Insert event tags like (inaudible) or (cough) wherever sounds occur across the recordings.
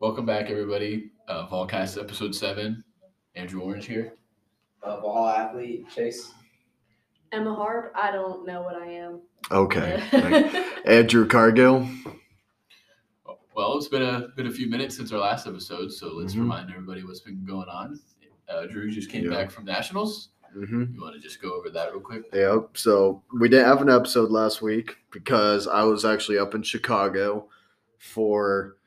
Welcome back, everybody. Uh, Volcast episode seven. Andrew Orange here. Uh, ball athlete, Chase. Emma Harp, I don't know what I am. Okay. (laughs) Andrew Cargill. Well, it's been a been a few minutes since our last episode, so let's Mhm. remind everybody what's been going on. Uh, Drew just came Yeah. back from nationals. hmm You want to just go over that real quick? Yep. So we didn't have an episode last week because I was actually up in Chicago for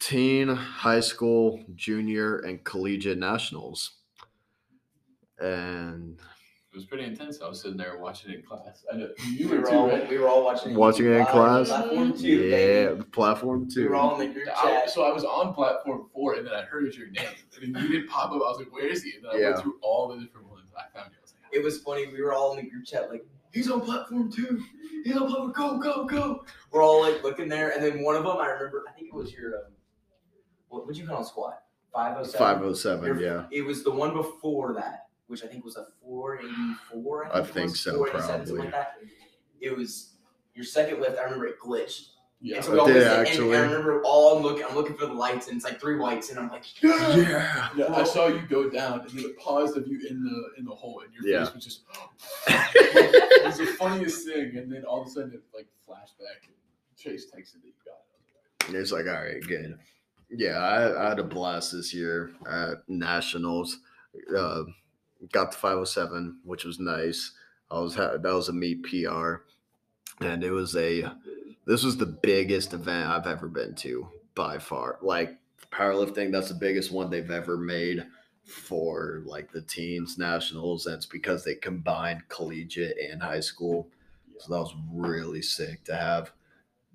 teen, high school, junior, and collegiate nationals. And It was pretty intense. I was sitting there watching it in class. I know you We were were too, all right? we were all watching. Watching it in live class? Platform two, yeah, baby. platform We were all in the group I- chat. so I was on platform four, and then I heard your name, and then you didn't pop up. I was like, "Where is he?" And then I Yeah. went through all the different ones. I found you. I was like, It was funny. We were all in the group chat like, he's on platform two. He's on platform. Go, go, go. We're all like looking there, and then one of them, I remember. I think it was your. Um, what would you count on squat? Five oh seven. 507, yeah. It was the one before that, which I think was a 484. I it think so, probably. Like that. It was your second lift. I remember it glitched. "Yeah." And so we did, missed it, and- actually. And I remember all I'm looking, I'm looking for the lights, and it's like three whites, and I'm like, yeah. Yeah. Yeah, I saw you go down, and then it paused of you in the in the hole, and your Yeah. face was just. (gasps) it was the funniest thing, and then all of a sudden it like flashback. And Chase texted that you got it. And it's like, all right, good. Yeah, I, I had a blast this year at nationals. Uh, got the 507, which was nice. I was ha- that was a meet PR, and it was a. This was the biggest event I've ever been to by far. Like powerlifting, that's the biggest one they've ever made for like the teens nationals. It's because they combined collegiate and high school. So that was really sick to have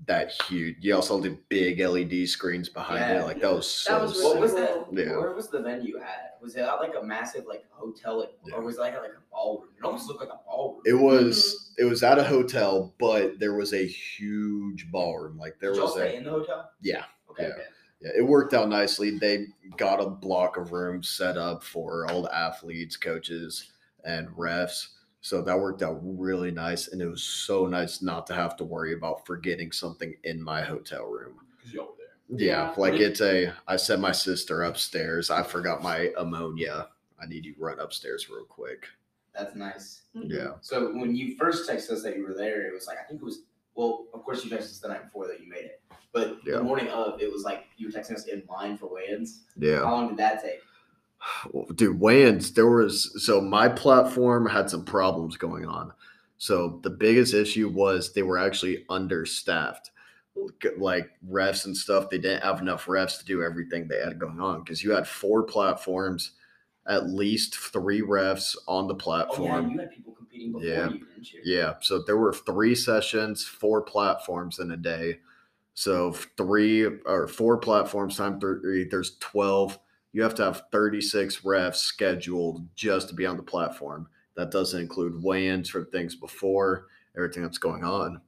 that huge. You also did big LED screens behind Yeah. it. Like that was so That was sick. What was that? Yeah. Where was the venue at? Was it at like a massive like hotel, like, Yeah. or was it like, like a ballroom? It almost looked like a ballroom. It was mm-hmm. it was at a hotel, but there was a huge ballroom. Like there Did y'all was stay a in the hotel? Yeah. Okay. Yeah. okay. yeah, it worked out nicely. They got a block of rooms set up for all the athletes, coaches, and refs. So that worked out really nice, and it was so nice not to have to worry about forgetting something in my hotel room. Because y'all were there. Yeah, Yeah. like it's a. I sent my sister upstairs. I forgot my ammonia. I need you to run upstairs real quick. That's nice. Mhm. Yeah, So when you first texted us that you were there, it was like I think it was well, of course you texted us the night before that you made it, but Yeah. the morning of it was like you were texting us in line for weigh-ins. yeah. How long did that take? Dude weigh-ins there was so my platform had some problems going on so the biggest issue was they were actually understaffed like refs and stuff they didn't have enough refs to do everything they had going on because you had four platforms at least three refs on the Oh yeah, platform you had people competing before Yeah. you, didn't you? yeah, so there were three sessions, four platforms in a day. So three or four platforms times three, there's 12. You have to have 36 refs scheduled just to be on the platform. That doesn't include weigh-ins for things before, everything that's going on.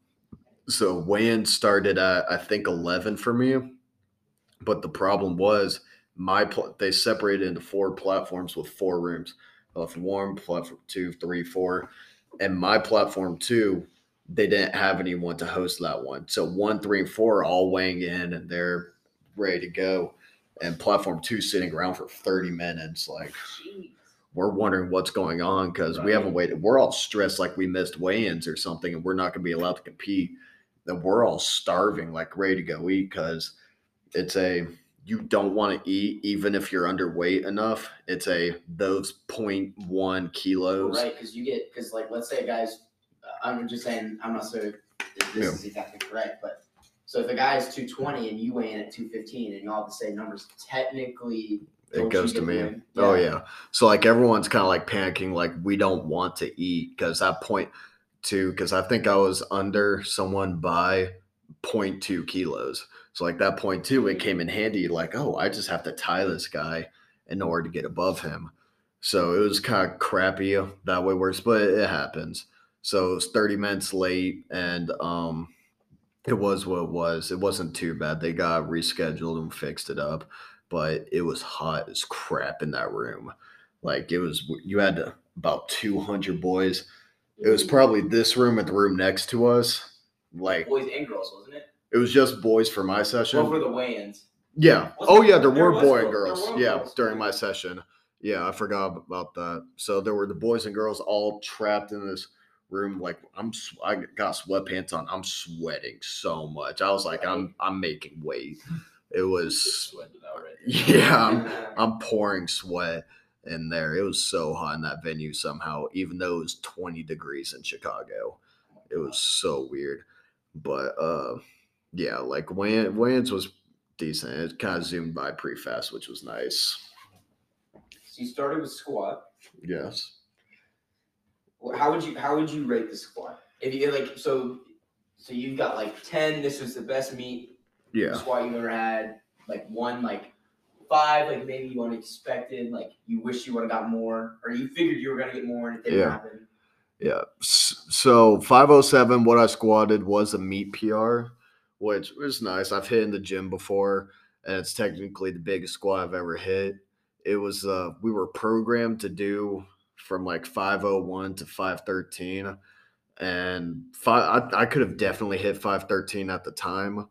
So weigh-ins started at I think 11 for me. But the problem was my pl- they separated into four platforms with four rooms. Platform one, platform two, three, four and my platform two, they didn't have anyone to host that one. So one, three, and four all weighing in and they're ready to go. And platform two sitting around for 30 minutes. Like Jeez. we're wondering what's going on because we haven't waited. We're all stressed like we missed weigh-ins or something, and we're not gonna be allowed to compete. Then we're all starving, like ready to go eat because it's a you don't want to eat even if you're underweight enough. It's a those 0.1 kilos. Right, because you get because like let's say a guy's, uh, I'm just saying I'm not so if this Yeah. is exactly correct, but so if a guy's 220 and you weigh in at 215 and you all have the same numbers, technically It goes to me. win? Oh yeah. So like everyone's kind of like panicking, like we don't want to eat because that point two, because I think I was under someone by 0.2 kilos. So like that point two, it came in handy. Like oh, I just have to tie this guy in order to get above him. So it was kind of crappy that way works, but it happens. So it was 30 minutes late and um it was what it was. It wasn't too bad. They got rescheduled and fixed it up, but it was hot as crap in that room. Like it was, you had about 200 boys. It was probably this room and the room next to us. Like boys and girls, wasn't it? it was just boys for my session. Well, for the weigh-ins. Yeah. Was oh yeah, there, there were boy and girls. Yeah, girls. during my session. Yeah, I forgot about that. So there were the boys and girls all trapped in this room. Like I'm, I got sweatpants on. I'm sweating so much. I was like, I'm, I'm making weight. It was, Sweating already. (laughs) yeah, I'm, I'm pouring sweat in there. It was so hot in that venue somehow, even though it was 20 degrees in Chicago. It was so weird. But uh yeah, like Wayne weigh-ins was decent. It kind of zoomed by pretty fast, which was nice. So you started with squat. Yes. How would you how would you rate the squat? If you like so so you've got like ten, this was the best meet Yeah. squat you've ever had, like one, like five, like maybe you unexpected, like you wish you would have got more, or you figured you were gonna get more and it didn't Yeah. happen. Yeah. So 507, what I squatted was a meet PR, which was nice. I've hit in the gym before, and it's technically the biggest squat I've ever hit. It was uh we were programmed to do from like 501 to 513. And five I, I could have definitely hit 513 at the time,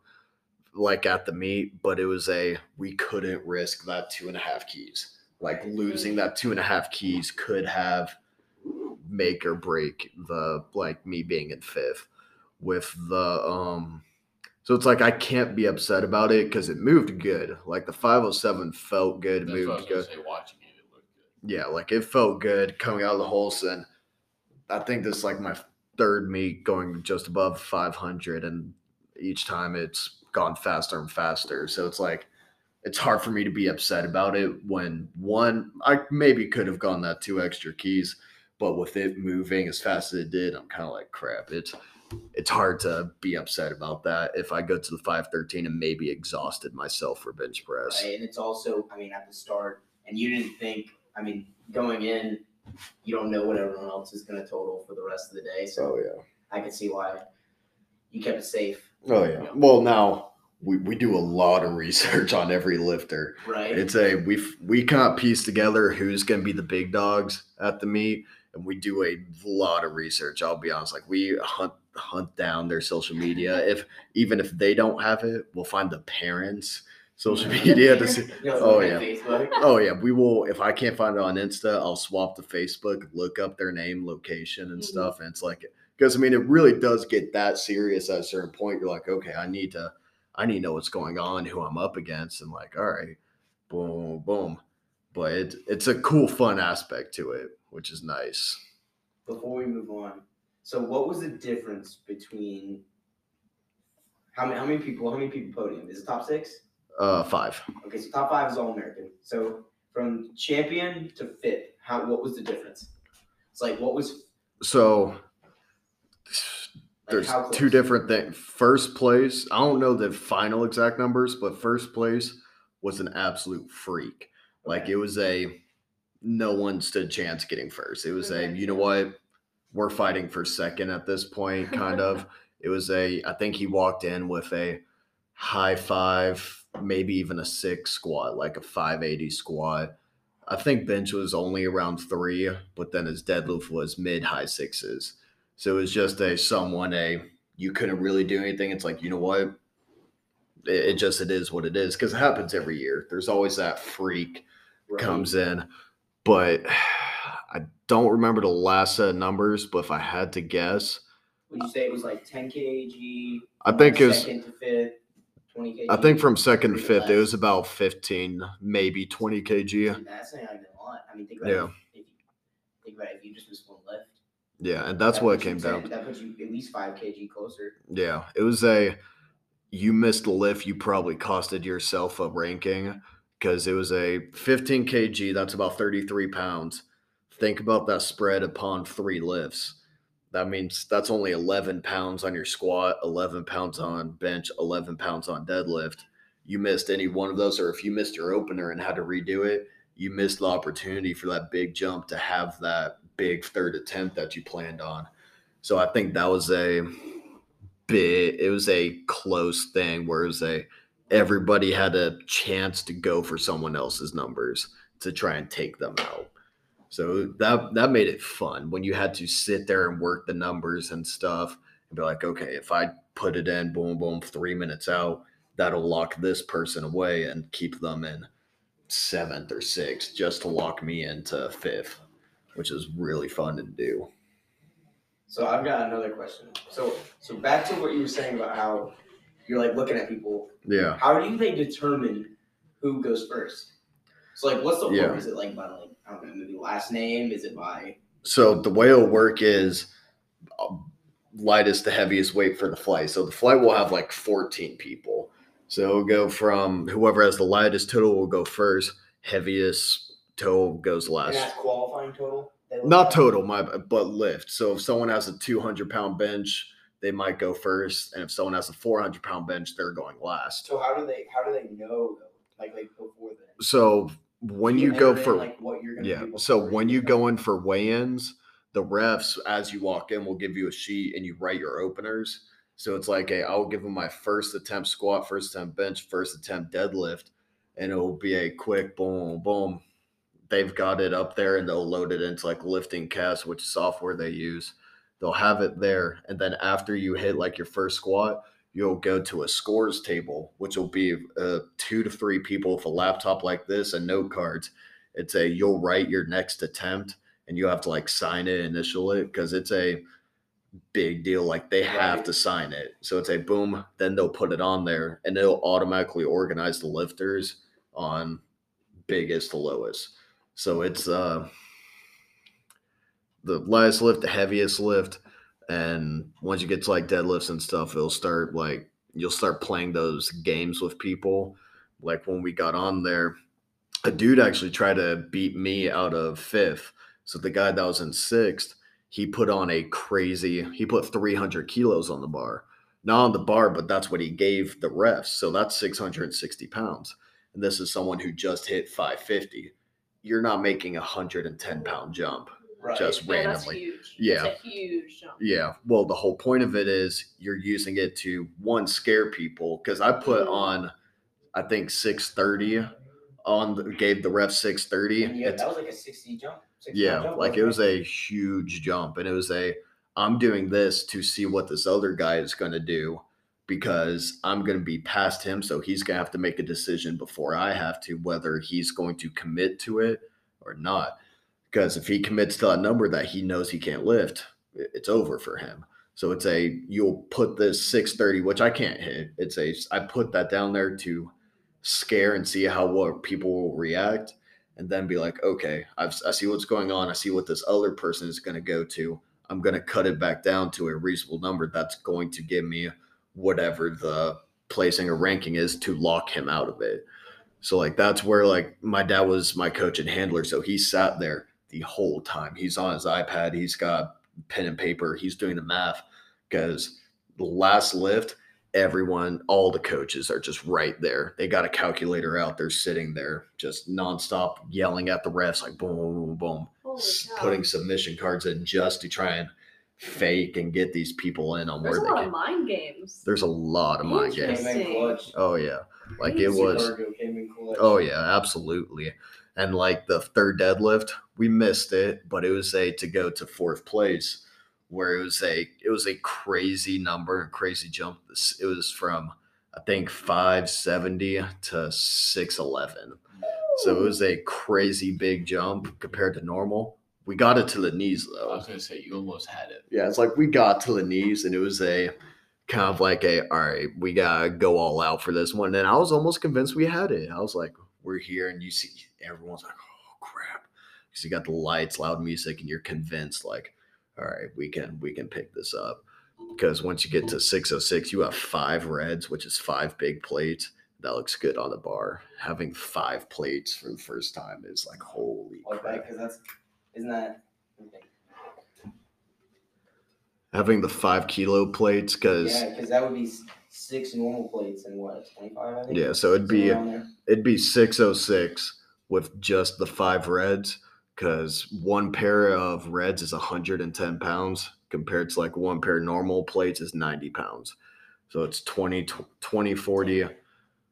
like at the meet, but it was a we couldn't risk that two and a half keys. Like losing that two and a half keys could have make or break the like me being in fifth with the um so it's like I can't be upset about it because it moved good. Like the 507 felt good, That's what I was moved good. say. Watching it. Yeah, like it felt good coming out of the holes. And I think this is like my third meet going just above 500. And each time it's gone faster and faster. So it's like, it's hard for me to be upset about it when one, I maybe could have gone that two extra keys, but with it moving as fast as it did, I'm kind of like, crap. It's, it's hard to be upset about that if I go to the 513 and maybe exhausted myself for bench press. Right? And it's also, I mean, at the start, and you didn't think, I mean, going in, you don't know what everyone else is gonna total for the rest of the day. So Oh, yeah. I can see why you kept it safe, Oh yeah. Well, now we, we do a lot of research on every lifter. right? It's a we we kind of piece together who's going to be the big dogs at the meet, and we do a lot of research. I'll be honest, like we hunt hunt down their social media. If even if they don't have it, we'll find the parents' social media to see. (laughs) Oh, yeah. Facebook. Oh yeah, we will. If I can't find it on Insta, I'll swap to Facebook, look up their name, location, and Mhm. stuff. And it's like, because I mean, it really does get that serious at a certain point. You're like, okay, I need to, I need to know what's going on, who I'm up against, and like, all right, boom, boom. But it, it's a cool, fun aspect to it, which is nice. Before we move on, so what was the difference between how many how many people how many people podium? Is it top six? Uh, five. Okay, so top five is all American. So from champion to fifth, how what was the difference? It's like what was So like there's two different things. First place, I don't know the final exact numbers, but first place was an absolute freak. Like it was a no one stood chance getting first. It was a you know what we're fighting for second at this point, kind of. (laughs) It was a I think he walked in with a high five, maybe even a six squat, like a 580 squat. I think bench was only around three, but then his deadlift was mid high sixes. So it was just a someone a you couldn't really do anything. It's like you know what, it, it just it is what it is because it happens every year. There's always that freak Right. comes in, but (sighs) I don't remember the last set of numbers. But if I had to guess, Would you say it was like 10 kg? I think it was. second to fifth, 20 kg. I think from second to fifth, it was about 15, maybe 20 kg. And that's not even a lot. I mean, think about Yeah. it. If you, think about it. If you just miss one lift, Yeah, and that's that what it came down to. That puts you at least five kg closer. Yeah, it was a you missed a lift, you probably costed yourself a ranking because it was a 15 kg, that's about 33 pounds. Think about that spread upon three lifts. That means that's only 11 pounds on your squat, 11 pounds on bench, 11 pounds on deadlift. You missed any one of those, or if you missed your opener and had to redo it, you missed the opportunity for that big jump to have that big third attempt that you planned on. So I think that was a bit it was a close thing where it was a everybody had a chance to go for someone else's numbers to try and take them out. So that that made it fun when you had to sit there and work the numbers and stuff and be like, okay, if I put it in, boom, boom, three minutes out, that'll lock this person away and keep them in seventh or sixth just to lock me into fifth, which is really fun to do. So I've got another question. So so back to what you were saying about how you're like looking at people. Yeah. How do they determine who goes first? So like, what's the Yeah. order? Is it like by like I don't know, maybe last name? Is it by So the way it'll work is uh, lightest to heaviest weight for the flight. So the flight will have like 14 people. So it'll go from whoever has the lightest total will go first, heaviest total goes and last. that's qualifying total? Not total, my but lift. So if someone has a 200 pound bench, they might go first, and if someone has a 400 pound bench, they're going last. So how do they how do they know though? Like like before that? So when Do you go for like what you're gonna Yeah. do So when you go in for weigh-ins, the refs, as you walk in, will give you a sheet and you write your openers. So it's like, a, I'll give them my first attempt squat, first attempt bench, first attempt deadlift, and it will be a quick boom, boom. They've got it up there and they'll load it into like LiftingCast, which software they use. They'll have it there. And then after you hit like your first squat, you'll go to a scores table, which will be uh, two to three people with a laptop like this and note cards. It's a you'll write your next attempt and you have to like sign it, initial it because it's a big deal. Like they have to sign it. So it's a boom, then they'll put it on there and it'll automatically organize the lifters on biggest to lowest. So it's uh the lightest lift, the heaviest lift, and once you get to like deadlifts and stuff, it'll start like you'll start playing those games with people. Like when we got on there, a dude actually tried to beat me out of fifth. So the guy that was in sixth, he put on a crazy, he put 300 kilos on the bar. Not on the bar, but that's what he gave the refs. So that's 660 pounds. And this is someone who just hit 550. You're not making a 110 pound jump right. just Yeah, that's randomly. huge. Yeah. It's a huge jump. Yeah. Well, the whole point of it is you're using it to one scare people because I put Mhm. on, I think six thirty on the, gave the ref six thirty. And yeah, that was like a sixty jump. 60 Yeah, jump, like it was a huge jump, and it was a I'm doing this to see what this other guy is going to do because I'm going to be past him, so he's going to have to make a decision before I have to whether he's going to commit to it or not. Because if he commits to a number that he knows he can't lift, it's over for him. So it's a you'll put this 630, which I can't hit. It's a I put that down there to scare and see how what people will react and then be like, okay, I've, I see what's going on. I see what this other person is going to go to. I'm going to cut it back down to a reasonable number that's going to give me whatever the placing or ranking is to lock him out of it. So like that's where like my dad was my coach and handler, so he sat there the whole time. He's on his iPad. He's got pen and paper. He's doing the math because the last lift everyone, all the coaches are just right there. They got a calculator out there sitting there, just nonstop yelling at the refs, like boom, boom, boom, boom, Holy s- cow. putting submission cards in just to try and fake and get these people in on There's where a they lot can. of mind games. There's a lot of mind games. Came in Interesting. clutch. Oh yeah, like it was. Cargo came in clutch. Oh yeah, absolutely. And like the third deadlift, we missed it, but it was a to go to fourth place, where it was a it was a crazy number crazy jump. This- It was from I think five seventy to six eleven. So it was a crazy big jump compared to normal. We got it to the knees though. I was gonna say you almost had it. Yeah, it's like we got to the knees and it was a kind of like a all right, we gotta go all out for this one. And I was almost convinced we had it. I was like, we're here, and you see everyone's like. Because you got the lights, loud music, and you're convinced, like, all right, we can we can pick this up. Because once you get to 606, you have five reds, which is five big plates. That looks good on the bar. Having five plates for the first time is like holy Like crap. because that's isn't that. Having the five kilo plates, because yeah, because that would be six normal plates and what twenty five yeah, so it'd be Somewhere around there. it'd be 606 with just the five reds because one pair of reds is 110 pounds compared to like one pair of normal plates is 90 pounds so it's 20 20 40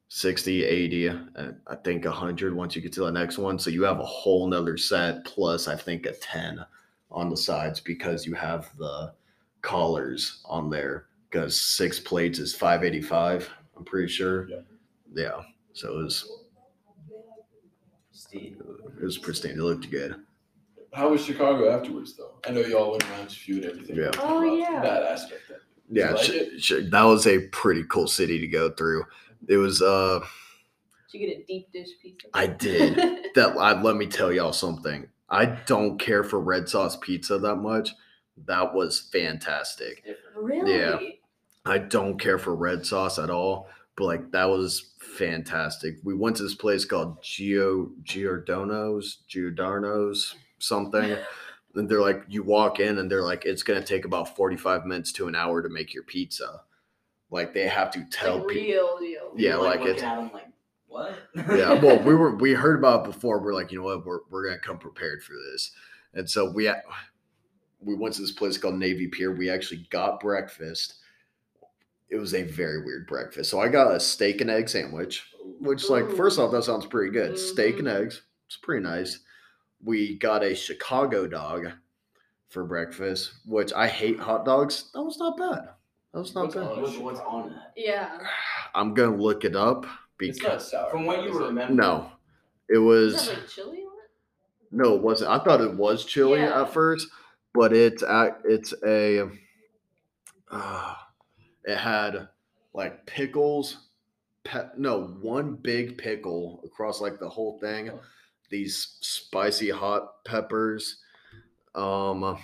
60 80 and i think 100 once you get to the next one so you have a whole nother set plus i think a 10 on the sides because you have the collars on there because six plates is 585 I'm pretty sure. Yeah. Yeah. So it was Steve. it was pristine. It looked good. How was Chicago afterwards, though? I know y'all went around to shoot everything. Yeah. Oh, yeah. That aspect. Of it. Yeah, like sh- sh- that was a pretty cool city to go through. It was uh Did you get a deep dish pizza? I did. (laughs) that I, let me tell y'all something. I don't care for red sauce pizza that much. That was fantastic. Really? Yeah. I don't care for red sauce at all, but like that was fantastic. We went to this place called Gio Giordano's, Giordano's something. (laughs) And they're like, you walk in and they're like, it's gonna take about 45 minutes to an hour to make your pizza. Like they have to tell Like people. Yeah, like looking it- like what? (laughs) yeah well we were we heard about it before we're like you know what we're, we're gonna come prepared for this and so we we went to this place called navy pier we actually got breakfast it was a very weird breakfast so i got a steak and egg sandwich which like first off that sounds pretty good steak and Mhm. eggs it's pretty nice we got a chicago dog for breakfast which i hate hot dogs that was not bad that was not What's bad on What's, what's on that? Yeah. (sighs) i'm gonna look it up It's because not sour. From what you is it? remember. no it was like chili? No, it wasn't. I thought it was chili Yeah. at first, but it's at, it's a uh, it had like pickles, pe- no, one big pickle across like the whole thing. These spicy hot peppers. Um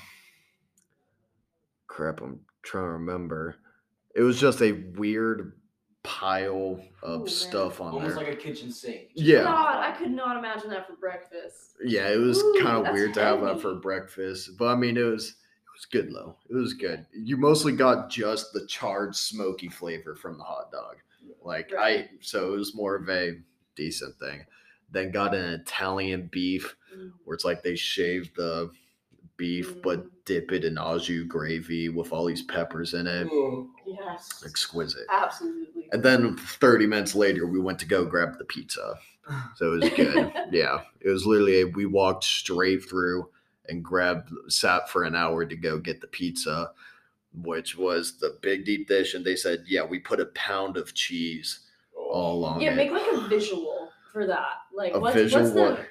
crap, I'm trying to remember. It was just a weird pile of Ooh, stuff on Almost there. like a kitchen sink. yeah. God, I could not imagine that for breakfast. Yeah, it was Ooh, kind of that's weird to have that for breakfast, but I mean, it was it was good though. It was good. You mostly got just the charred, smoky flavor from the hot dog. Like Right. I, so it was more of a decent thing. Then got an Italian beef Mm. where it's like they shave the beef but Mm. dip it in au jus gravy with all these peppers in it. Yes. Exquisite. Absolutely. And then 30 minutes later, we went to go grab the pizza. So it was good. (laughs) yeah. It was literally, a, we walked straight through and grabbed, sat for an hour to go get the pizza, which was the big deep dish. And they said, yeah, we put a pound of cheese oh. all along yeah, it. make like a visual for that. Like A what's, visual what's the what?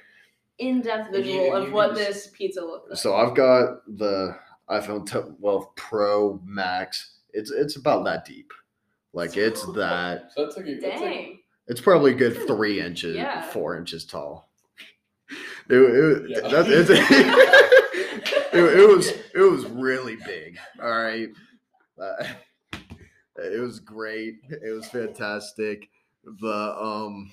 in-depth If you- visual of you what just- this pizza looks like? So I've got the iPhone 12 Pro Max. It's it's about that deep. Like it's that. So that's like a, that's like, Dang. It's probably a good three inches, Yeah. four inches tall. It, it, Yeah. that's, it's, (laughs) it, it was it was really big. All right, Uh, it was great. It was fantastic. The um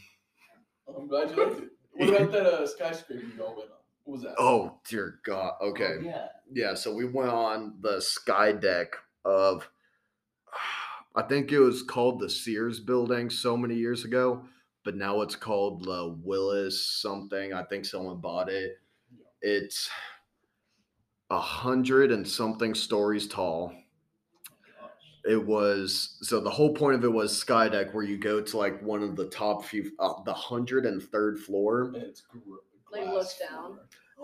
I'm glad you liked it. What about that uh, skyscraper you all went on? What was that? oh dear God. Okay, Oh, yeah. yeah. So we went on the sky deck of. I think it was called the Sears Building so many years ago, but now it's called the Willis something. I think someone bought it. It's a hundred and something stories tall. It was so the whole point of it was skydeck where you go to like one of the top few, uh, the hundred and third floor. It's gr- Like, look down.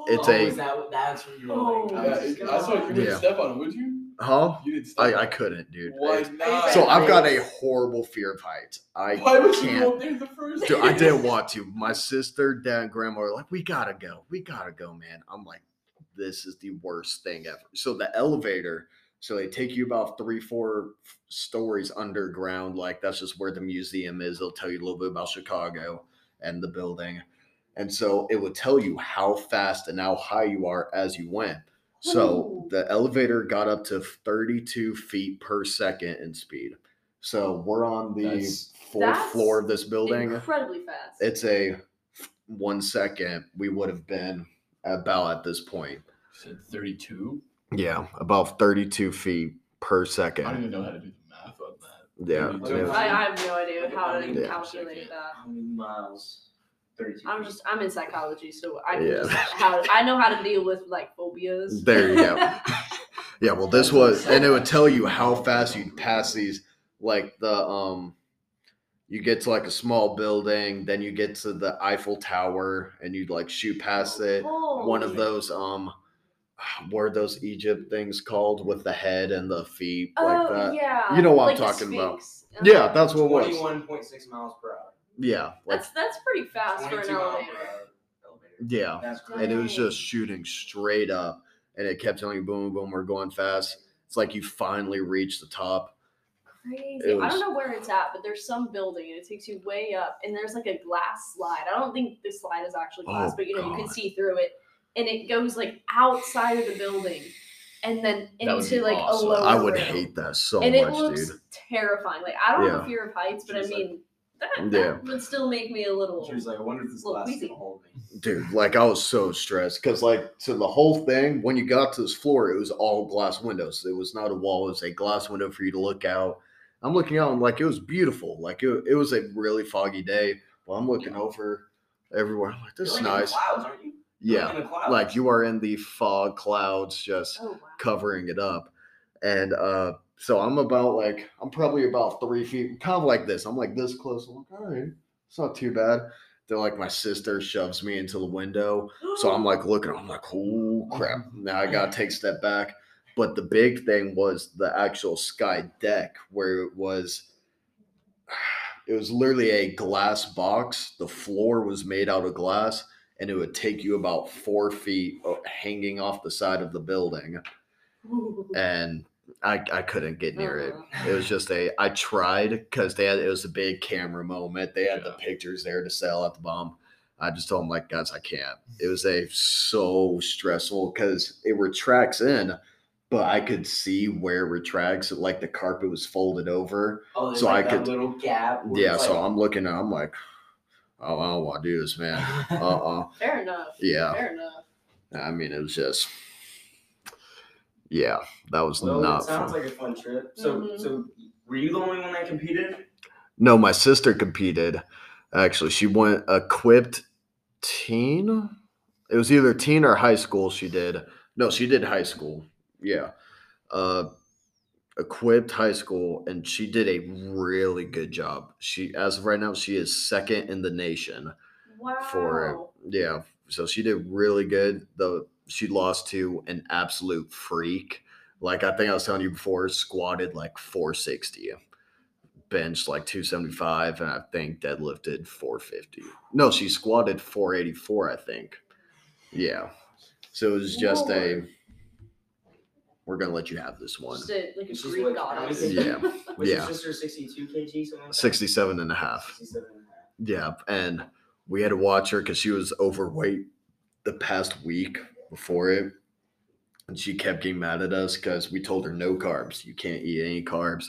It's oh, a- that, that's what you were Oh, like. Yeah, my it, I saw you God. wouldn't Yeah. step on it, would you? Huh? You didn't step I, on I couldn't, dude. Why not? So I've got a horrible fear of heights. I Why would you can't. go up there the first Dude, I didn't want to. My sister, dad, and grandma were like, "We gotta go. We gotta go, man." I'm like, "This is the worst thing ever." So the elevator, so they take you about three, four stories underground. Like that's just where the museum is. They'll tell you a little bit about Chicago and the building, and so it would tell you how fast and how high you are as you went. So Ooh. the elevator got up to 32 feet per second in speed. So we're on the That's- fourth That's floor of this building Incredibly fast. it's a one second we would have been about at this point. said 32. Yeah, about 32 feet per second. I don't even know how to do the math on that. Yeah. Thirty-two. it I, I have no idea how to Yeah. calculate that. How many miles? 32. I'm just I'm in psychology, so I Yeah. just how I know how to deal with like phobias. There you go. (laughs) yeah, well this was and it would tell you how fast you'd pass these like the um you get to like a small building, then you get to the Eiffel Tower and you'd like shoot past it. One of those um what are those Egypt things called with the head and the feet like oh that? yeah, You know what I'm talking about. Sphinx. Yeah, that's what it was. Twenty-one point six miles per hour. Yeah, like That's that's pretty fast for an 22 mile elevator. elevator. yeah. That's Dang. crazy. and it was just shooting straight up and it kept telling you boom boom we're going fast it's like you finally reach the top Crazy. It I was- don't know where it's at, but there's some building and it takes you way up, and there's like a glass slide. I don't think this slide is actually glass, Oh, but you know you can God. see through it, and it goes like outside of the building, and then that would into like awesome. a lower. i would room. hate that so and it looks dude terrifying. Like I don't have Yeah. a fear of heights, but I She's like- mean that, (laughs) Yeah. that would still make me a little. She was like, I wonder if this Little glass is gonna hold me. dude like i was so stressed because like so the whole thing when you got to this floor it was all glass windows it was not a wall it was a glass window for you to look out i'm looking out and like it was beautiful like it, it was a really foggy day well i'm looking over everywhere i'm like this You're is like in the nice clouds, aren't you? You're yeah like in the like you are in the fog clouds just oh wow. covering it up. And uh so I'm about like I'm probably about three feet, kind of like this. I'm like this close. I'm like, all right, it's not too bad. Then like my sister shoves me into the window. So I'm (gasps) like looking, I'm like, oh crap. Mm-hmm. Now I gotta take a step back. But the big thing was the actual sky deck where it was (sighs) it was literally a glass box. The floor was made out of glass, and it would take you about four feet hanging off the side of the building and I, I couldn't get near it. Uh-uh. It was just a I tried because they had it was a big camera moment. They had the pictures there to sell at the bomb. I just told them like guys, I can't. It was a (laughs) so stressful because it retracts in, but I could see where it retracts. Like the carpet was folded over. oh, so like I that could- little gap. Yeah, so like- I'm looking I'm like, oh, I don't want to do this, man. (laughs) Uh uh Fair enough. Yeah. Fair enough. I mean, it was just, yeah, that was Well, not it sounds fun. like a fun trip. So, Mhm. so were you the only one that competed? No, my sister competed. Actually, she went equipped teen. It was either teen or high school. She did. No, she did high school. Yeah, uh, equipped high school, and she did a really good job. She, as of right now, she is second in the nation Wow. for it. Yeah, so she did really good. The she lost to an absolute freak. Like I think I was telling you before, squatted like 460, benched like 275, and I think deadlifted 450. No, she squatted 484, I think. Yeah. So it was just a we're gonna let you have this one. Just a, like a She's Greek what, goddess. how many Yeah. (laughs) Was Yeah. sister 62 kg? Something like 67 and a half. 67 and a half. Yeah, and we had to watch her because she was overweight the past week before it, and she kept getting mad at us because we told her no carbs. You can't eat any carbs.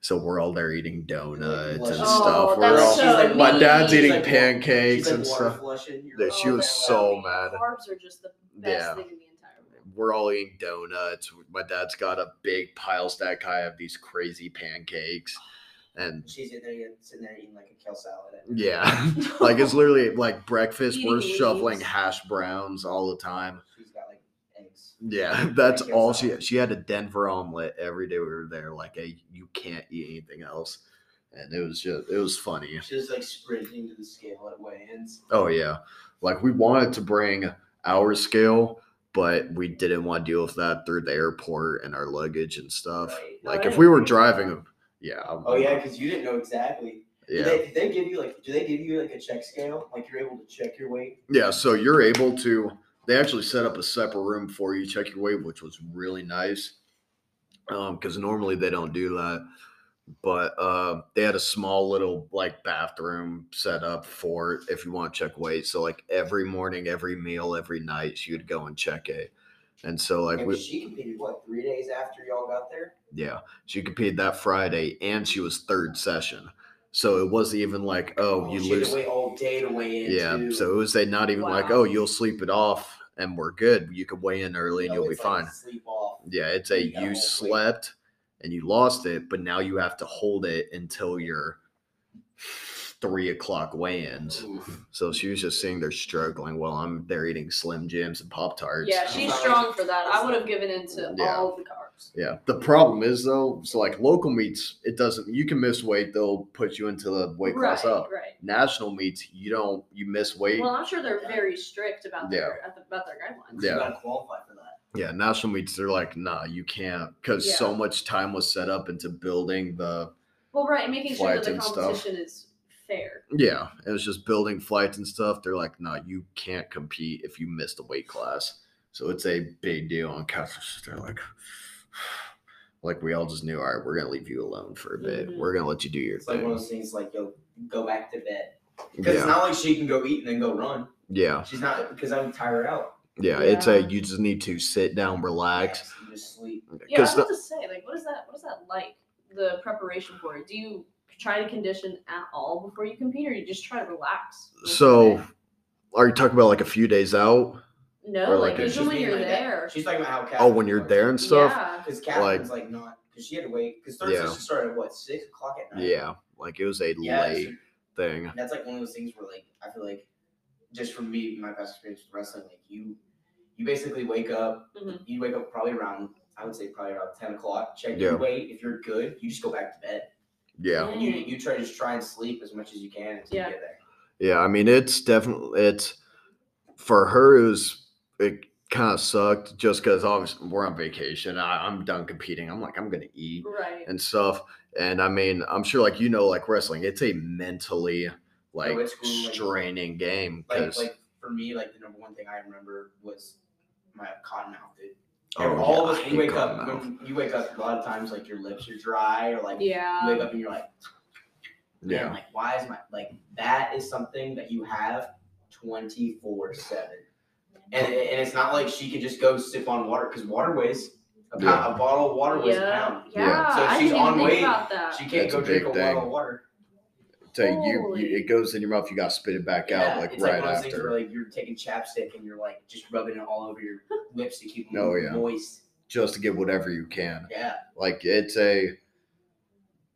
So we're all there eating donuts and Oh, stuff. We're all, so like- my dad's eating like pancakes like and stuff. Yeah, she was so mad. Carbs are just the best Yeah. thing in the entire world. We're all eating donuts. My dad's got a big pile stack. I have these crazy pancakes, and She's in there sitting there eating like a kale salad. yeah, (laughs) like it's literally like breakfast. We're Eating shoveling leaves. hash browns all the time. Like eggs. Yeah, (laughs) that's Like all she she had a Denver omelet every day we were there. Like, a, you can't eat anything else, and it was just it was funny. She's like sprinting to the scale at weigh-ins. Oh yeah, like we wanted to bring our scale, but we didn't want to deal with that through the airport and our luggage and stuff. Right. Like Oh, if we were didn't think about driving, yeah. I'm- Oh yeah, because you didn't know exactly. yeah, Did they, did they give you like? Do they give you like a check scale? Like you're able to check your weight? yeah. So you're able to. They actually set up a separate room for you check your weight, which was really nice. Um, because normally they don't do that. But uh, they had a small little like bathroom set up for if you want to check weight. So like every morning, every meal, every night, you'd go and check it. And so like And we, she competed what three days after y'all got there? yeah, she competed that Friday, and she was third session. So it wasn't even like, oh, oh you lose. wait all day to weigh in. Yeah, too. so it was a not even like, oh, you'll sleep it off and we're good. You could weigh in early and you'll be like fine. Sleep off. Yeah, it's a You you hold weight. slept and you lost it, but now you have to hold it until your three o'clock weigh-ins. Oof. So she was just sitting there struggling while I'm there eating Slim Jims and Pop Tarts. Yeah, she's strong for that. I would have given into Yeah. all of the carbs. Yeah. The problem is though, so like local meets, it doesn't. You can miss weight; they'll put you into the weight class right, up. right. National meets, you don't. You miss weight. Well, I'm sure they're very strict about Yeah. their about their guidelines. You Yeah. gotta qualify for that. Yeah, national meets, they're like, nah, you can't, because so much time was set up into building the. Well, right, and making sure that the and stuff. competition is fair. Yeah, it was just building flights and stuff. They're like, nah, you can't compete if you miss the weight class. So it's a big deal. on Catholics, they're like, like we all just knew, all right, we're gonna leave you alone for a bit. Mhm. We're gonna let you do your thing. Like one of those things like yo, go back to bed. Because Yeah, it's not like she can go eat and then go run. yeah, She's not because I would tire her out. yeah. It's a you just need to sit down, relax. Yes, and just sleep. Yeah, I was Because about to say, like, what is that? What is that like? The preparation for it. Do you try to condition at all before you compete, or you just try to relax? most of the so, are you talking about like a few days out? No, or like, like a- even She's when being you're like that. there. She's talking about how Oh, when you're there and stuff. Yeah. Because Catherine's like, not because she had to wait because Thursday Yeah. session started at what six o'clock at night. Yeah, like it was a Yeah, so late thing. that's like one of those things where like I feel like just from me my past experience with wrestling like you you basically wake up Mhm. you wake up probably around I would say probably around ten o'clock check Yeah. your weight if you're good you just go back to bed Yeah. and you you try to just try and sleep as much as you can until Yeah. you get there Yeah, I mean it's definitely it's for her it was it kind of sucked just because obviously we're on vacation. I, I'm done competing. I'm like I'm gonna eat Right. and stuff. And I mean I'm sure like you know like wrestling, it's a mentally like it's grueling. straining game like because like for me like the number one thing I remember was my cotton mouth dude Oh, all yeah, of us you wake up mouth. when you wake up a lot of times like your lips are dry or like Yeah. you wake up and you're like Man, yeah like why is my like that is something that you have 24 7 and, and it's not like she can just go sip on water because water weighs a, pound, Yeah. a bottle of water weighs a pound Yeah. So if she's didn't on weight, she can't That's go a drink a thing. bottle of water so you, you it goes in your mouth, you gotta spit it back out like it's right like one of those things where like you're taking chapstick and you're like just rubbing it all over your (laughs) lips to keep them Oh, yeah. moist just to get whatever you can. yeah Like it's a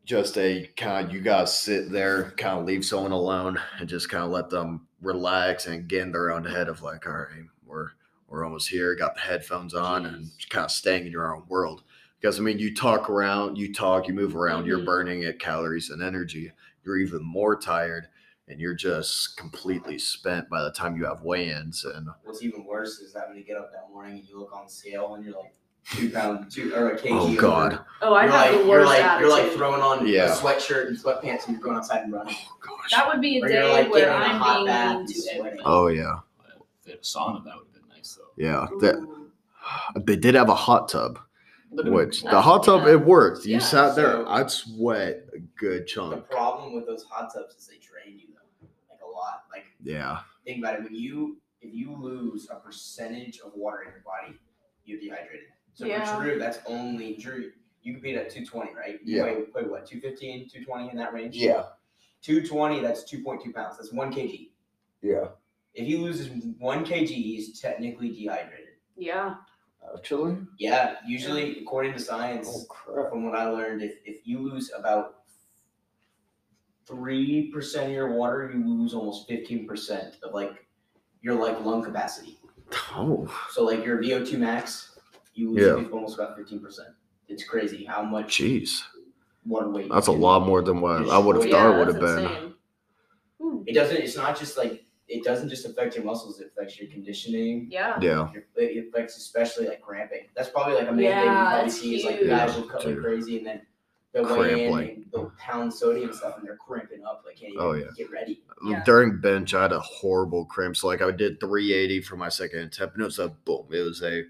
just a kind of you guys sit there, kind of leave someone alone and just kind of let them relax and get in their own head of like, all right, we're we're almost here, got the headphones on and Jeez. kind of staying in your own world. Because I mean you talk around, you talk, you move around, you're Mhm. burning it calories and energy. You're even more tired and you're just completely spent by the time you have weigh-ins and what's even worse is that when you get up that morning and you look on scale and you're like two pounds two or a kg oh over. god. Oh, I you're have like, the you're worst like attitude. you're like throwing on Yeah. a sweatshirt and sweatpants and you're going outside and running. Oh gosh. that would be a Or day like, where getting in a I'm hot being bath mean and to sweating. Oh yeah. If they had a sauna, that would have been nice though. Yeah. That they did have a hot tub. Which the hot tub it worked. You Yeah, sat there. so- I'd sweat a good chunk. The problem with those hot tubs is they drain you though, like a lot. Like Yeah. think about it when you if you lose a percentage of water in your body, you're dehydrated. So Yeah. for Drew, that's only Drew. You compete at 220, right? You Yeah. Weigh, weigh what? 215, 220 in that range. Yeah. 220. That's 2.2 pounds. That's one kg. Yeah. If he loses one kg, he's technically dehydrated. Yeah. Actually. Yeah, usually according to science, oh, crap. from what I learned, if, if you lose about three percent of your water, you lose almost fifteen percent of like your like lung capacity. Oh. So like your VO two max, you lose Yeah. almost about fifteen percent. It's crazy how much Jeez. water weight. That's a lot more than what oh, I would have Yeah, thought it would have been. insane. It doesn't. It's not just like it doesn't just affect your muscles. It affects your conditioning. Yeah. Yeah. Your, it affects especially like cramping. That's probably like a main thing you Yeah, probably see is like huge. guys will cut like crazy and then they'll weigh in Cramp, and they'll pound sodium and stuff and they're cramping up like can't even Oh, yeah. get ready. Yeah. During bench, I had a horrible cramp. So like I did 380 for my second attempt, and it was a boom. It was a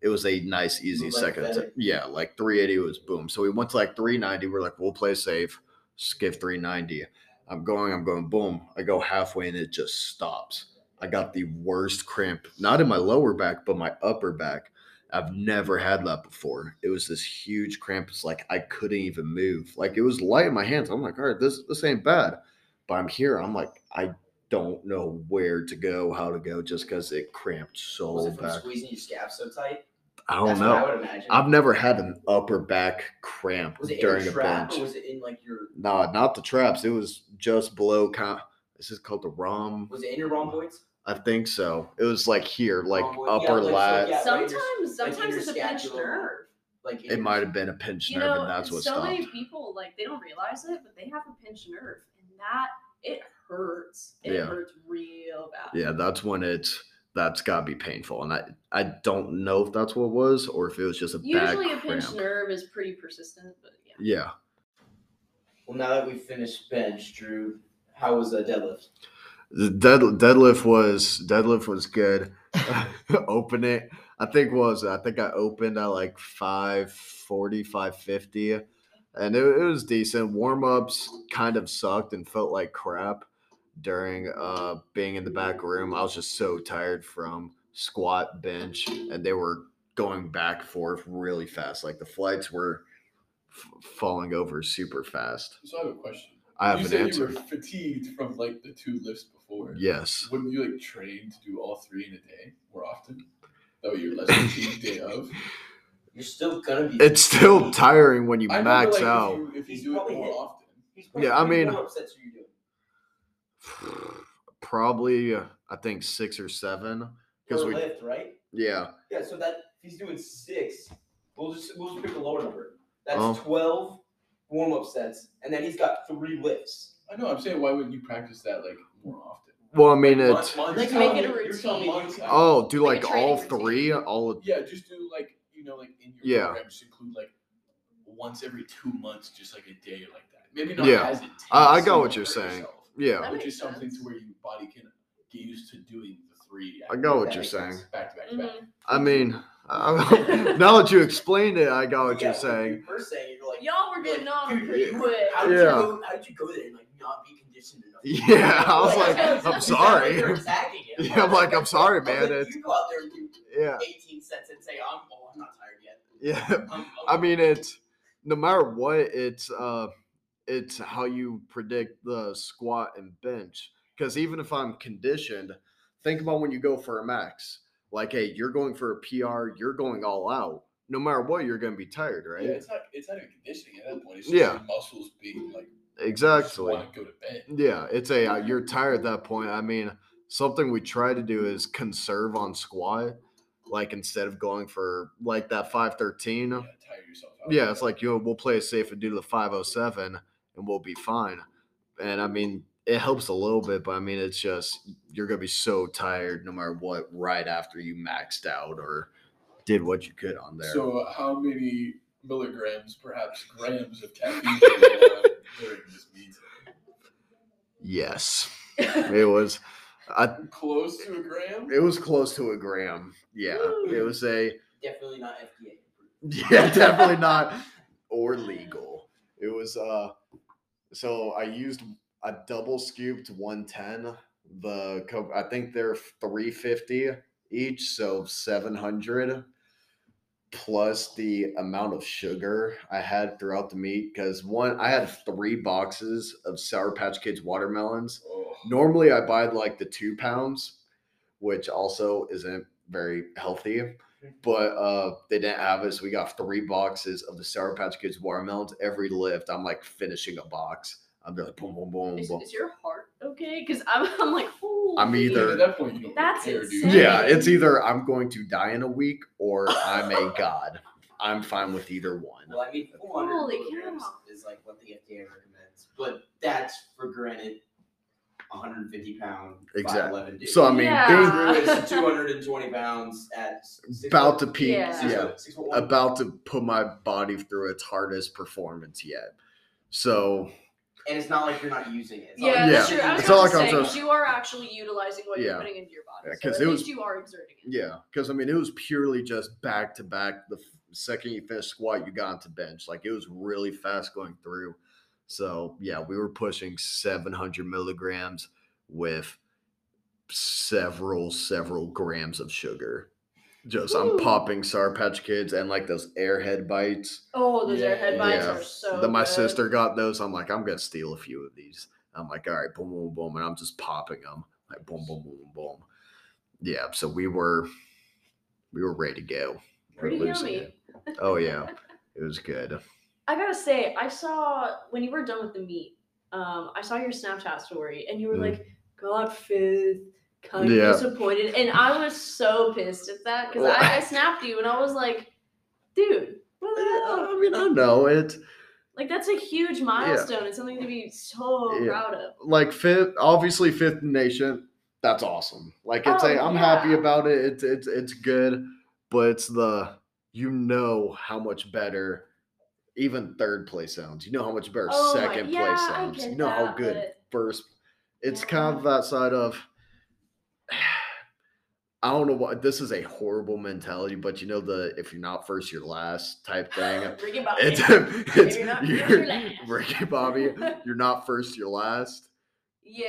it was a nice, easy like second feather. attempt. Yeah, like 380 was boom. So we went to like 390. We're like, we'll play safe. Skip 390. I'm going, I'm going, boom. I go halfway and it just stops. I got the worst cramp, not in my lower back, but my upper back. I've never had that before. It was this huge cramp. It's like I couldn't even move. Like it was light in my hands. I'm like, all right, this this ain't bad. But I'm here. I'm like, I don't know where to go, how to go, just because it cramped so Was it from bad. squeezing your scap so tight? I don't That's know. what I would imagine. I've never had an upper back cramp was it during in a a trap bench. or was it in like your Nah, not the traps. It was just below. Kind. This is called the ROM. was it in your rhomboids? I think so. It was like here, like Rhomboid, yeah, upper like- lat. yeah, right Sometimes, your- like in sometimes your it's a pinched nerve. Like It might have been a pinched nerve, know, and that's what so stopped. many people like they don't realize it, but they have a pinched nerve, and that it hurts. It Yeah. hurts real bad. Yeah, that's when it's that's gotta be painful. And I I don't know if that's what it was or if it was just a bad Usually, a pinched nerve is pretty persistent, but yeah. Yeah. Well, now that we finished bench, Drew, how was the deadlift? The dead, deadlift was deadlift was good. (laughs) Open it. I think was? I think I opened at like 540, 550. And it, it was decent. Warm ups kind of sucked and felt like crap during uh being in the back room. I was just so tired from squat, bench, and they were going back and forth really fast. Like the flights were f- falling over super fast. So I have a question. I have you an said answer. you were fatigued from like the two lifts before. Yes. Wouldn't you like train to do all three in a day more often? That way you're less fatigued day of. (laughs) You're still gonna be. It's still tiring when you I know, but, max like, out. If you, if you do it more hit- often. He's Yeah, I how many mean- warm-up sets are you doing? (sighs) Probably, uh, I think six or seven. Because Per we, lift, right? yeah, Yeah, so that if he's doing six, we'll just we'll just pick a lower number. That's Oh. twelve warm up sets, and then he's got three lifts. I know. I'm saying why wouldn't you practice that like more often? well, I mean, Like, it's month- Like, make it a you're telling me routine. months out. oh, do Like like all training routine. three, all of, Yeah, just do like you know, like in your Yeah. program, just include like once every two months, just like a day like that. Maybe not Yeah. as intense. I- I got what you you're hurt saying. yourself, yeah. That which makes is something sense. to where your body can get used to doing the three. I got what That you're makes saying. sense. back to back to back. Mhm. I mean, I, (laughs) (laughs) now that you explained it, I got what Yeah, you're saying. You were saying you're like, Y'all were like, getting on dude, pretty you- quick. How did Yeah. you go? How did you go there and like not be conditioned enough? (laughs) Yeah, I was like, I'm sorry. You're attacking him. Yeah, I'm like, I'm sorry, man. like, It's, you go out there and do yeah, 18 sets and say, I'm, oh, I'm not tired yet. yeah. I'm, I'm, I mean, it's no matter what, it's uh, it's how you predict the squat and bench. Because even if I'm conditioned, think about when you go for a max. Like, hey, you're going for a PR, you're going all out. No matter what, you're going to be tired, right? Yeah, it's not. It's not even conditioning at that point. It's just Yeah. muscles being like exactly. Go to bed. Yeah, it's a uh, you're tired at that point. I mean, something we try to do is conserve on squat. Like instead of going for like that five thirteen, Yeah, tire yourself out. yeah, it's like you know, we'll play it safe and do the 507 and we'll be fine. And I mean, it helps a little bit, but I mean, it's just you're gonna be so tired no matter what right after you maxed out or did what you could on there. So, uh, how many milligrams, perhaps grams of caffeine (laughs) did you have during this meeting? yes, it (laughs) was. I Close to a gram. it was close to a gram. Yeah, it was a definitely not FDA (laughs) yeah, definitely not or legal. It was uh so I used a double scooped 110. The I think they're 350 each, so 700 plus the amount of sugar I had throughout the meat cuz one I had 3 boxes of Sour Patch Kids watermelons. Oh, Normally I buy like the 2 pounds, which also isn't very healthy but uh they didn't have it so we got three boxes of the sour patch kids watermelons every lift i'm like finishing a box i'm like boom boom boom Is, boom is your heart okay? Because I'm, (laughs) I'm like, Holy. I'm either- at that point, you don't That's care, dude. insane. yeah it's either i'm going to die in a week or i'm a god i'm fine with either one Well, I mean, 400 Holy milligrams cow. is like what the FDA recommends, but that's for granted 150 pound, Exactly. 5'11 dude. so i mean Yeah. Drew is (laughs) 220 pounds at about to peak Yeah. six yeah foot- six about to put my body through its hardest performance yet so and it's not like you're not using it. It's Yeah, like that's Yeah. true. I was It's about not like I'm say, just- 'cause you are actually utilizing what Yeah. you're putting into your body. Yeah, so 'cause at it least was- you are exerting it. Yeah, because I mean, it was purely just back to back. The second you finished squat, you got into bench. Like it was really fast going through. So yeah, we were pushing 700 milligrams with several, several grams of sugar. Just I'm popping Sour Patch Kids and like those airhead bites. Oh, those Yeah. airhead bites Yeah. are so. then my good. sister got those. I'm like, I'm gonna steal a few of these. I'm like, all right, boom, boom, boom, and I'm just popping them like boom, boom, boom, boom, boom. Yeah, so we were we were ready to go. We're Pretty yummy. it. Oh yeah, it was good. I gotta say, I saw when you were done with the meet. Um, I saw your Snapchat story, and you were Mm. like, God, fifth, kind of Yeah. disappointed," and I was so pissed at that because I, I snapped you, and I was like, "Dude, what the hell?" I mean, I know it. like that's a huge milestone and something to be so Yeah. proud of." Like fifth, obviously fifth nation. that's awesome. Like it's Oh, a I'm happy about it. It's it's it's good, but it's the you know how much better even third place sounds. You know how much better Oh my- second yeah, place sounds. You know how good but- first. It's Yeah. kind of that side of. (sighs) I don't know what this is a horrible mentality, but you know the if you're not first, you're last type (laughs) thing. Ricky (laughs) Bobby. It's, (laughs) it's you're not you're, you're. Ricky Bobby. You're not first, you're last. yeah.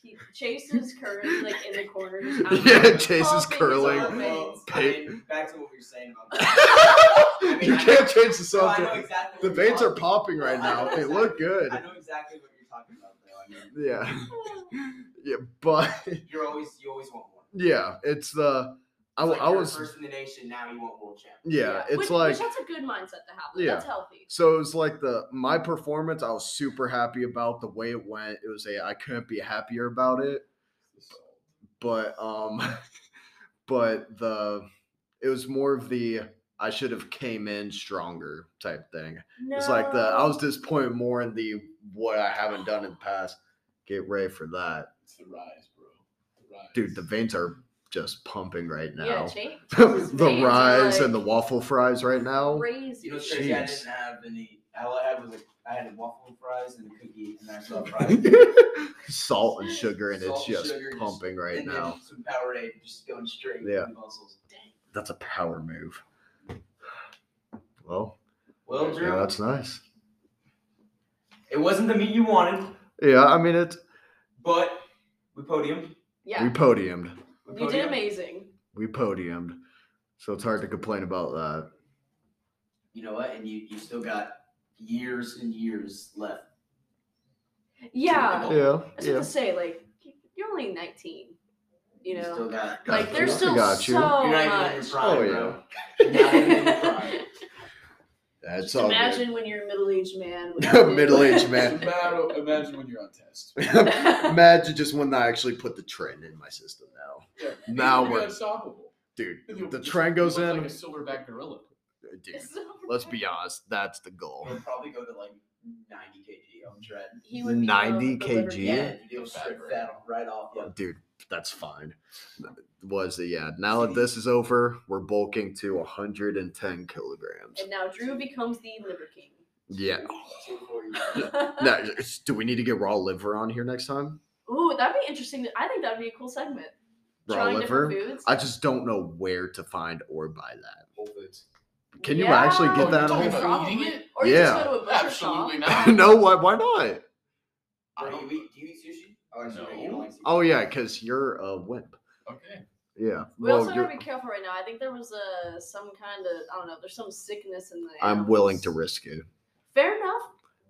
He, Chase is currently like in the corner. (laughs) Yeah, there Chase is curling. Well. I mean, back to what we were saying about (laughs) that. you I can't change the No, I know subject. exactly The what you're veins are talking- popping right I know now. They look good. I know exactly what you're talking about, though. I mean, Yeah, (laughs) yeah, but you're always you always want more. yeah, it's the I, It's like I you're was first in the nation. Now you want world champ. yeah, it's which, like which that's a good mindset to have. Like, Yeah. That's healthy. so it was like the my performance. I was super happy about the way it went. It was a I couldn't be happier about it. but um (laughs) but the it was more of the I should have came in stronger type thing. No. It's like the I was disappointed more in the what I haven't done in the past. Get ready for that. It's the rise, bro. The rise. Dude, the veins are just pumping right Yeah, now. Chase. (laughs) the rise and the waffle fries right now. Crazy. You know, what's crazy? I Jeez. didn't have any. All I had was a, I had waffle fries and a cookie, and I still have fries. Salt and sugar and Salt, it's just sugar, just- pumping right and now. Some Powerade, just going straight. Yeah. Muscles. That's a power move. Well, Well, Drew, yeah, that's nice. it wasn't the meat you wanted, Yeah, I mean it's but we podiumed. Yeah. we podiumed. We you did amazing. We podiumed. So it's hard to complain about that. You know what? And you you still got years and years left. Yeah. Yeah, I was yeah. going to say, like, you're only 19. You You know? still got. Got like, you. there's still got you. so You're not even in much. prime, Oh, bro. (laughs) You're not even in your prime. That's Just all good. imagine when you're a middle-aged man. what. (laughs) Middle-aged (laughs) man. Imagine, imagine when you're on test. (laughs) Imagine just when I actually put the tren in my system now. Yeah. Now You're we're unstoppable. dude. The just tren goes in. like a silverback gorilla. Uh, dude, It's so let's be honest. That's the goal. We'll probably go to like 90 kg on tren. He would 90 kg. Yeah, you do The fat strip burn. fat right off. Yeah. Dude, that's fine. Was it? Yeah. Now that this is over, we're bulking to 110 kilograms. And now Drew becomes the liver king. Yeah. 240. (laughs) Now, do we need to get raw liver on here next time? Ooh, that'd be interesting. I think that'd be a cool segment. Raw Trying liver. foods. I just don't know where to find or buy that. Whole Foods. Can you actually get Oh, that you're at talking home? about eating it? Or Yeah. just go to a Absolutely shop. not. (laughs) no, why? Why not? I don't- you eat, do you eat sushi? Oh, No. you don't like sushi. Oh yeah, because you're a wimp. Okay. Yeah. We well, also you're, gotta be careful right now. I think there was a some kind of I don't know. There's some sickness in the. I'm willing to risk it. Fair enough.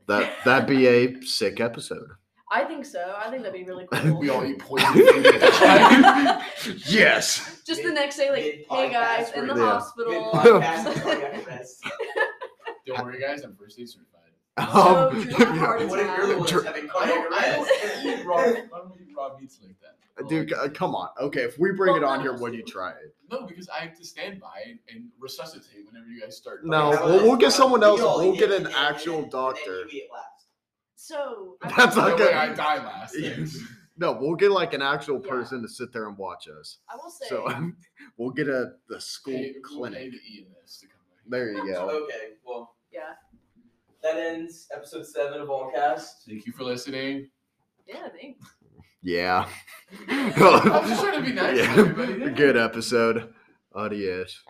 That that'd be a sick episode. (laughs) I think so. I think that'd be really cool. We all eat (laughs) poison food at the time. (laughs) yes. Just the next day, like, hey guys, in the right hospital. Mid-podcast, cardiac arrest. Don't worry, guys. I'm first aid certified. So, Um, Drew you know, What if you're the one having I cardiac don't, I arrest? don't eat raw. (laughs) I don't eat raw meats like that. dude, uh, come on. Okay, if we bring Well, it on none here, of would you try it? No, because I have to stand by and, and resuscitate whenever you guys start. No, How about we'll- we'll get someone else. we all We'll eat get an and actual and doctor. you eat it last. So (laughs) That's will- not good. I die last. (laughs) No, we'll get like an actual Yeah. person to sit there and watch us. I will say. So we'll get a the school Pay- we'll clinic. EMS to come. There you go. Okay, well, yeah. That ends episode seven of Allcast. Thank you for listening. Yeah, I think. Yeah. (laughs) I was just trying to be nice to Yeah. everybody. Good episode. Adios.